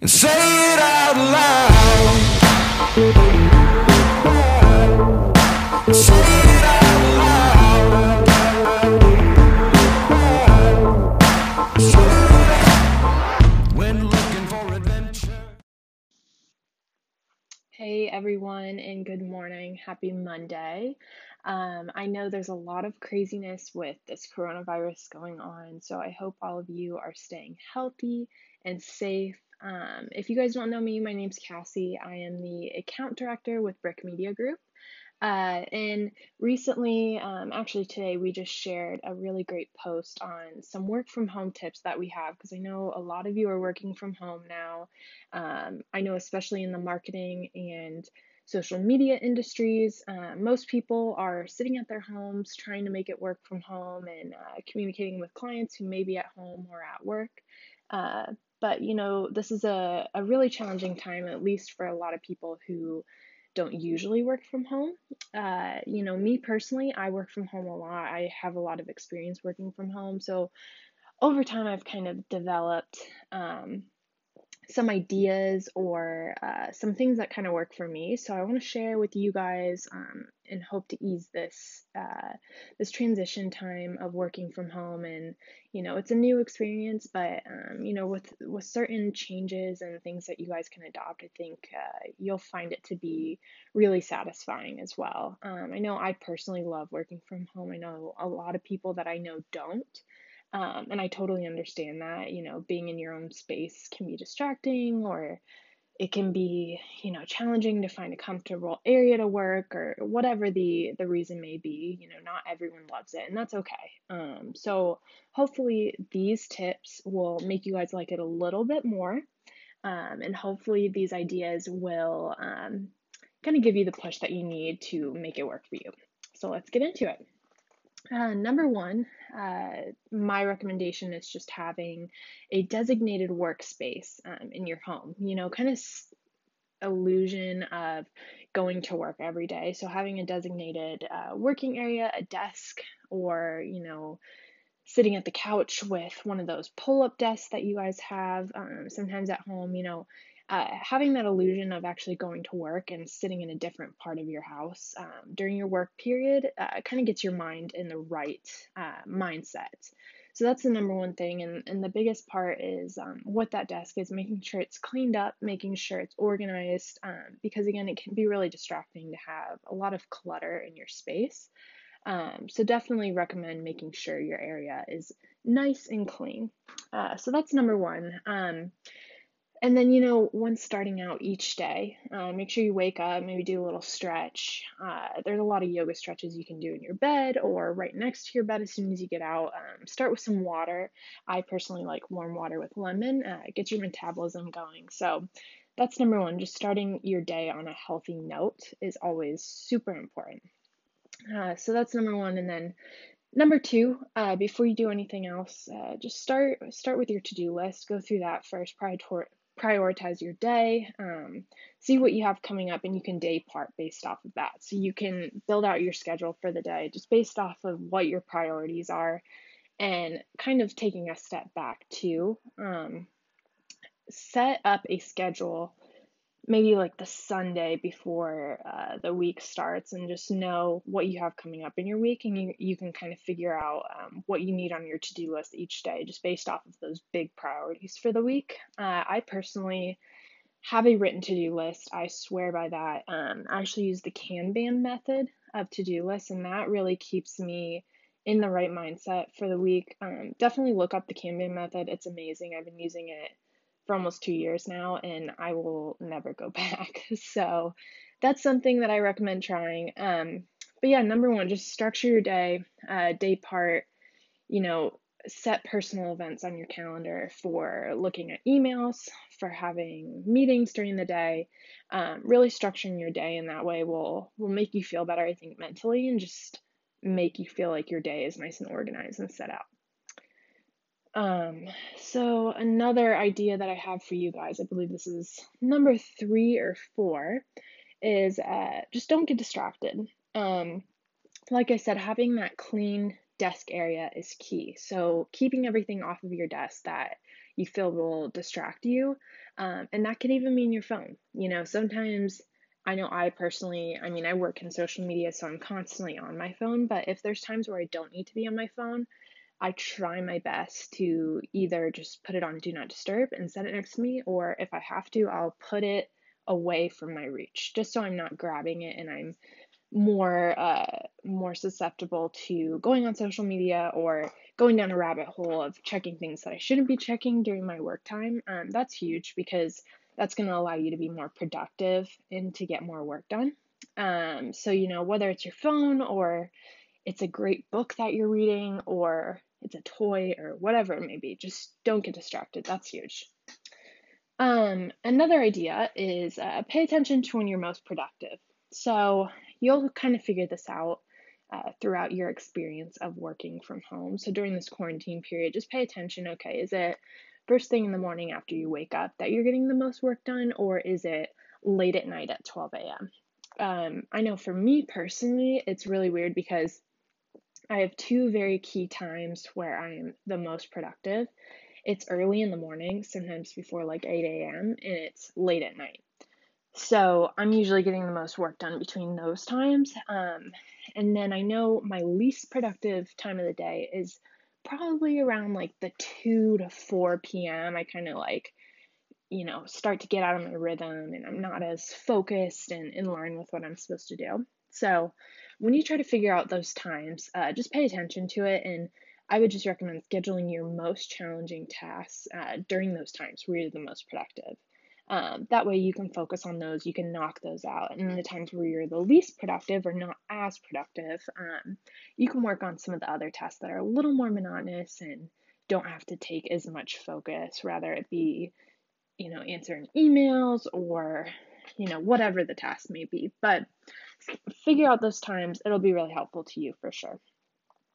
and say it out loud. Hey everyone, and good morning. Happy Monday. Um, I know there's a lot of craziness with this coronavirus going on, so I hope all of you are staying healthy and safe. Um, if you guys don't know me, my name's Cassie. I am the account director with Brick Media Group. Uh, and recently, um, actually today, we just shared a really great post on some work from home tips that we have because I know a lot of you are working from home now. Um, I know, especially in the marketing and social media industries, uh, most people are sitting at their homes trying to make it work from home and uh, communicating with clients who may be at home or at work. But you know, this is a, a really challenging time, at least for a lot of people who don't usually work from home. Uh, you know, me personally, I work from home a lot. I have a lot of experience working from home. So over time, I've kind of developed um, some ideas or uh, some things that kind of work for me. So I want to share with you guys um, and hope to ease this uh, this transition time of working from home. And you know, it's a new experience, but um, you know, with with certain changes and things that you guys can adopt, I think uh, you'll find it to be really satisfying as well. Um, I know I personally love working from home. I know a lot of people that I know don't. Um, and I totally understand that, you know, being in your own space can be distracting or it can be, you know, challenging to find a comfortable area to work or whatever the the reason may be. You know, not everyone loves it, and that's okay. Um, so hopefully these tips will make you guys like it a little bit more, um, and hopefully these ideas will um, kind of give you the push that you need to make it work for you. So let's get into it. Uh, number one, uh, my recommendation is just having a designated workspace um, in your home. You know, kind of s- illusion of going to work every day. So having a designated uh, working area, a desk, or you know, sitting at the couch with one of those pull-up desks that you guys have um, sometimes at home. You know, uh, having that illusion of actually going to work and sitting in a different part of your house um, during your work period uh, kind of gets your mind in the right uh, mindset. So that's the number one thing. And, and the biggest part is um, what that desk is making sure it's cleaned up, making sure it's organized, um, because again, it can be really distracting to have a lot of clutter in your space. Um, so definitely recommend making sure your area is nice and clean. Uh, so that's number one. Um, and then, you know, once starting out each day, uh, make sure you wake up, maybe do a little stretch. Uh, there's a lot of yoga stretches you can do in your bed or right next to your bed as soon as you get out. Um, start with some water. I personally like warm water with lemon, uh, it gets your metabolism going. So that's number one. Just starting your day on a healthy note is always super important. Uh, so that's number one. And then number two, uh, before you do anything else, uh, just start start with your to do list. Go through that first. Prior- prioritize your day. Um, see what you have coming up, and you can day part based off of that. So you can build out your schedule for the day just based off of what your priorities are, and kind of taking a step back too. Um, set up a schedule maybe like the Sunday before uh, the week starts and just know what you have coming up in your week and you, you can kind of figure out um, what you need on your to-do list each day just based off of those big priorities for the week. Uh, I personally have a written to-do list. I swear by that. Um, I actually use the Kanban method of to-do lists and that really keeps me in the right mindset for the week. Um, definitely look up the Kanban method. It's amazing. I've been using it for almost two years now, and I will never go back. So that's something that I recommend trying. Um, but yeah, number one, just structure your day, uh, day part, you know, set personal events on your calendar for looking at emails, for having meetings during the day. Um, really structuring your day in that way will will make you feel better, I think, mentally, and just make you feel like your day is nice and organized and set out. Um, so another idea that I have for you guys, I believe this is number three or four, is uh, just don't get distracted. Um, like I said, having that clean desk area is key. So keeping everything off of your desk that you feel will distract you. Um, and that can even mean your phone. You know, sometimes I know I personally, I mean, I work in social media, so I'm constantly on my phone, but if there's times where I don't need to be on my phone, I try my best to either just put it on do not disturb and set it next to me, or if I have to, I'll put it away from my reach, just so I'm not grabbing it and I'm more uh, more susceptible to going on social media or going down a rabbit hole of checking things that I shouldn't be checking during my work time. Um, that's huge because that's going to allow you to be more productive and to get more work done. Um, so you know whether it's your phone or it's a great book that you're reading or it's a toy or whatever it may be, just don't get distracted. That's huge. Um, another idea is uh, pay attention to when you're most productive. So you'll kind of figure this out uh, throughout your experience of working from home. So during this quarantine period, just pay attention. Okay, is it first thing in the morning after you wake up that you're getting the most work done, or is it late at night at 12 a.m.? Um, I know for me personally, it's really weird because I have two very key times where I am the most productive. It's early in the morning, sometimes before like 8 a.m., and it's late at night. So I'm usually getting the most work done between those times. Um, and then I know my least productive time of the day is probably around like the 2 to 4 p.m. I kind of like, you know, start to get out of my rhythm and I'm not as focused and in line with what I'm supposed to do. So when you try to figure out those times, uh, just pay attention to it. And I would just recommend scheduling your most challenging tasks uh, during those times where you're the most productive. Um, that way you can focus on those, you can knock those out. And the times where you're the least productive or not as productive, um, you can work on some of the other tasks that are a little more monotonous and don't have to take as much focus, rather it be, you know, answering emails or, you know, whatever the task may be. But figure out those times, it'll be really helpful to you for sure.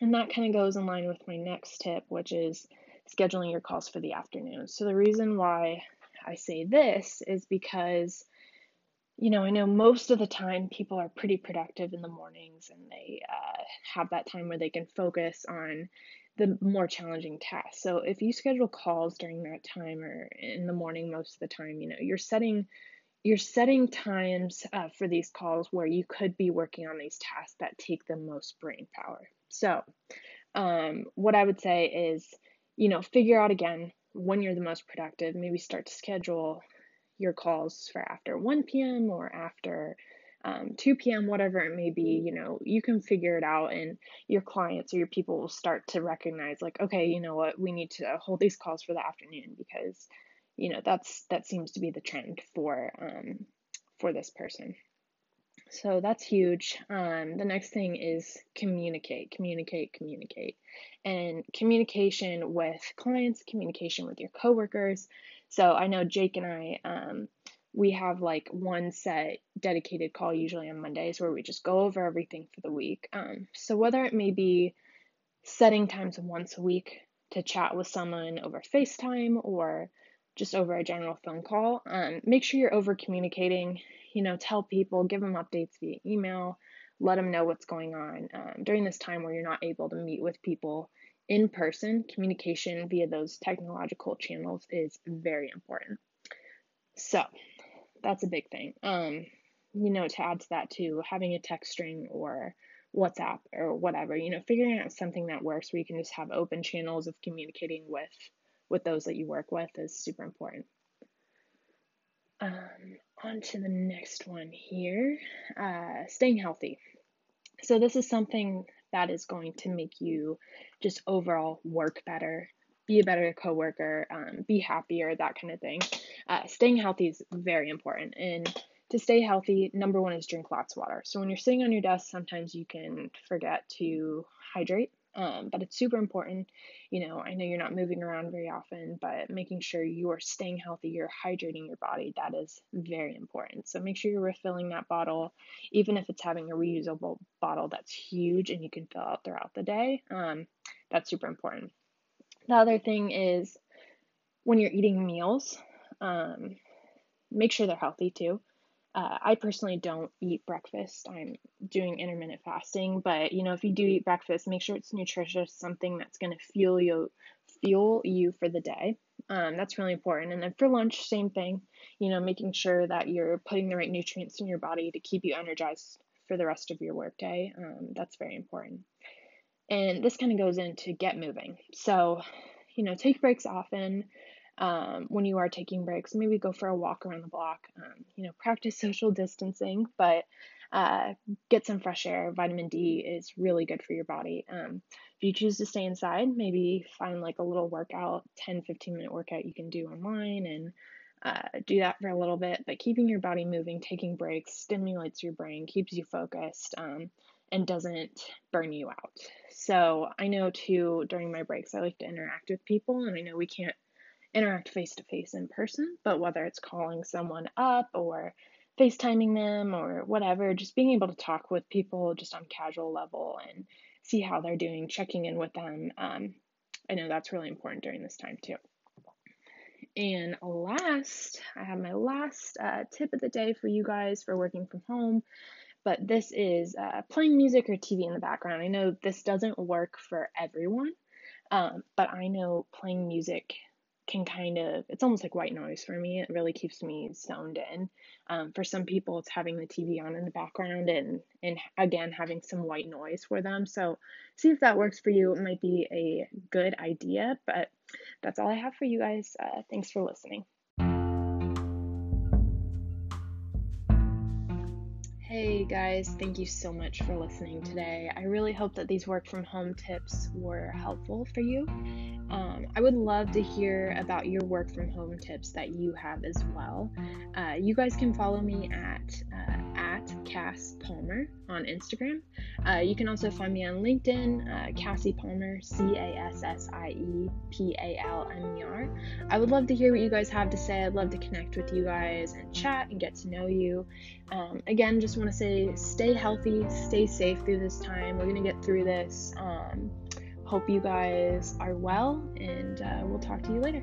And that kind of goes in line with my next tip, which is scheduling your calls for the afternoon. So the reason why I say this is because, you know, I know most of the time people are pretty productive in the mornings and they uh, have that time where they can focus on the more challenging tasks. So if you schedule calls during that time or in the morning most of the time, you know, you're setting you're setting times uh, for these calls where you could be working on these tasks that take the most brain power. So, um, what I would say is, you know, figure out again when you're the most productive. Maybe start to schedule your calls for after 1 p.m. or after um, 2 p.m., whatever it may be. You know, you can figure it out, and your clients or your people will start to recognize, like, okay, you know what, we need to hold these calls for the afternoon because you know that's that seems to be the trend for um, for this person. So that's huge. Um, the next thing is communicate communicate communicate. And communication with clients communication with your coworkers. So i know jake and i um, we have like one set dedicated call usually on mondays where we just go over everything for the week. Um, so whether it may be setting times once a week to chat with someone over facetime or just over a general phone call. Um, make sure you're over communicating. You know, tell people, give them updates via email, let them know what's going on. Um, during this time where you're not able to meet with people in person, communication via those technological channels is very important. So that's a big thing. Um, you know, to add to that too, having a text string or WhatsApp or whatever, you know, figuring out something that works where you can just have open channels of communicating with with those that you work with is super important. Um, on to the next one here uh, staying healthy. So, this is something that is going to make you just overall work better, be a better coworker, um, be happier, that kind of thing. Uh, staying healthy is very important. And to stay healthy, number one is drink lots of water. So, when you're sitting on your desk, sometimes you can forget to hydrate um, but it's super important. You know, I know you're not moving around very often, but making sure you are staying healthy, you're hydrating your body, that is very important. So make sure you're refilling that bottle, even if it's having a reusable bottle that's huge and you can fill out throughout the day. Um, that's super important. The other thing is when you're eating meals, um, make sure they're healthy too. Uh, I personally don't eat breakfast. I'm doing intermittent fasting, but you know, if you do eat breakfast, make sure it's nutritious, something that's going to fuel you fuel you for the day. Um, that's really important. And then for lunch, same thing, you know, making sure that you're putting the right nutrients in your body to keep you energized for the rest of your workday. Um, that's very important. And this kind of goes into get moving. So, you know, take breaks often. Um, when you are taking breaks, maybe go for a walk around the block. Um, you know, practice social distancing, but uh, get some fresh air. Vitamin D is really good for your body. Um, if you choose to stay inside, maybe find like a little workout, 10, 15 minute workout you can do online and uh, do that for a little bit. But keeping your body moving, taking breaks, stimulates your brain, keeps you focused, um, and doesn't burn you out. So I know too, during my breaks, I like to interact with people, and I know we can't interact face to face in person, but whether it's calling someone up or FaceTiming them or whatever, just being able to talk with people just on casual level and see how they're doing, checking in with them. Um, I know that's really important during this time too. And last, I have my last uh, tip of the day for you guys for working from home. But this is uh, playing music or TV in the background. I know this doesn't work for everyone, um, but I know playing music can kind of it's almost like white noise for me. It really keeps me zoned in. Um, for some people it's having the tv on in the background and and again having some white noise for them. So see if that works for you. It might be a good idea but that's all i have for you guys. Uh, thanks for listening. Hey guys, thank you so much for listening today. I really hope that these work from home tips were helpful for you. Um, I would love to hear about your work from home tips that you have as well. Uh, you guys can follow me at uh, at Cass Palmer on Instagram. Uh, you can also find me on LinkedIn, uh, Cassie Palmer, C A S S I E P A L M E R. I would love to hear what you guys have to say. I'd love to connect with you guys and chat and get to know you. Um, again, just want to say stay healthy, stay safe through this time. We're going to get through this. Um, Hope you guys are well, and uh, we'll talk to you later.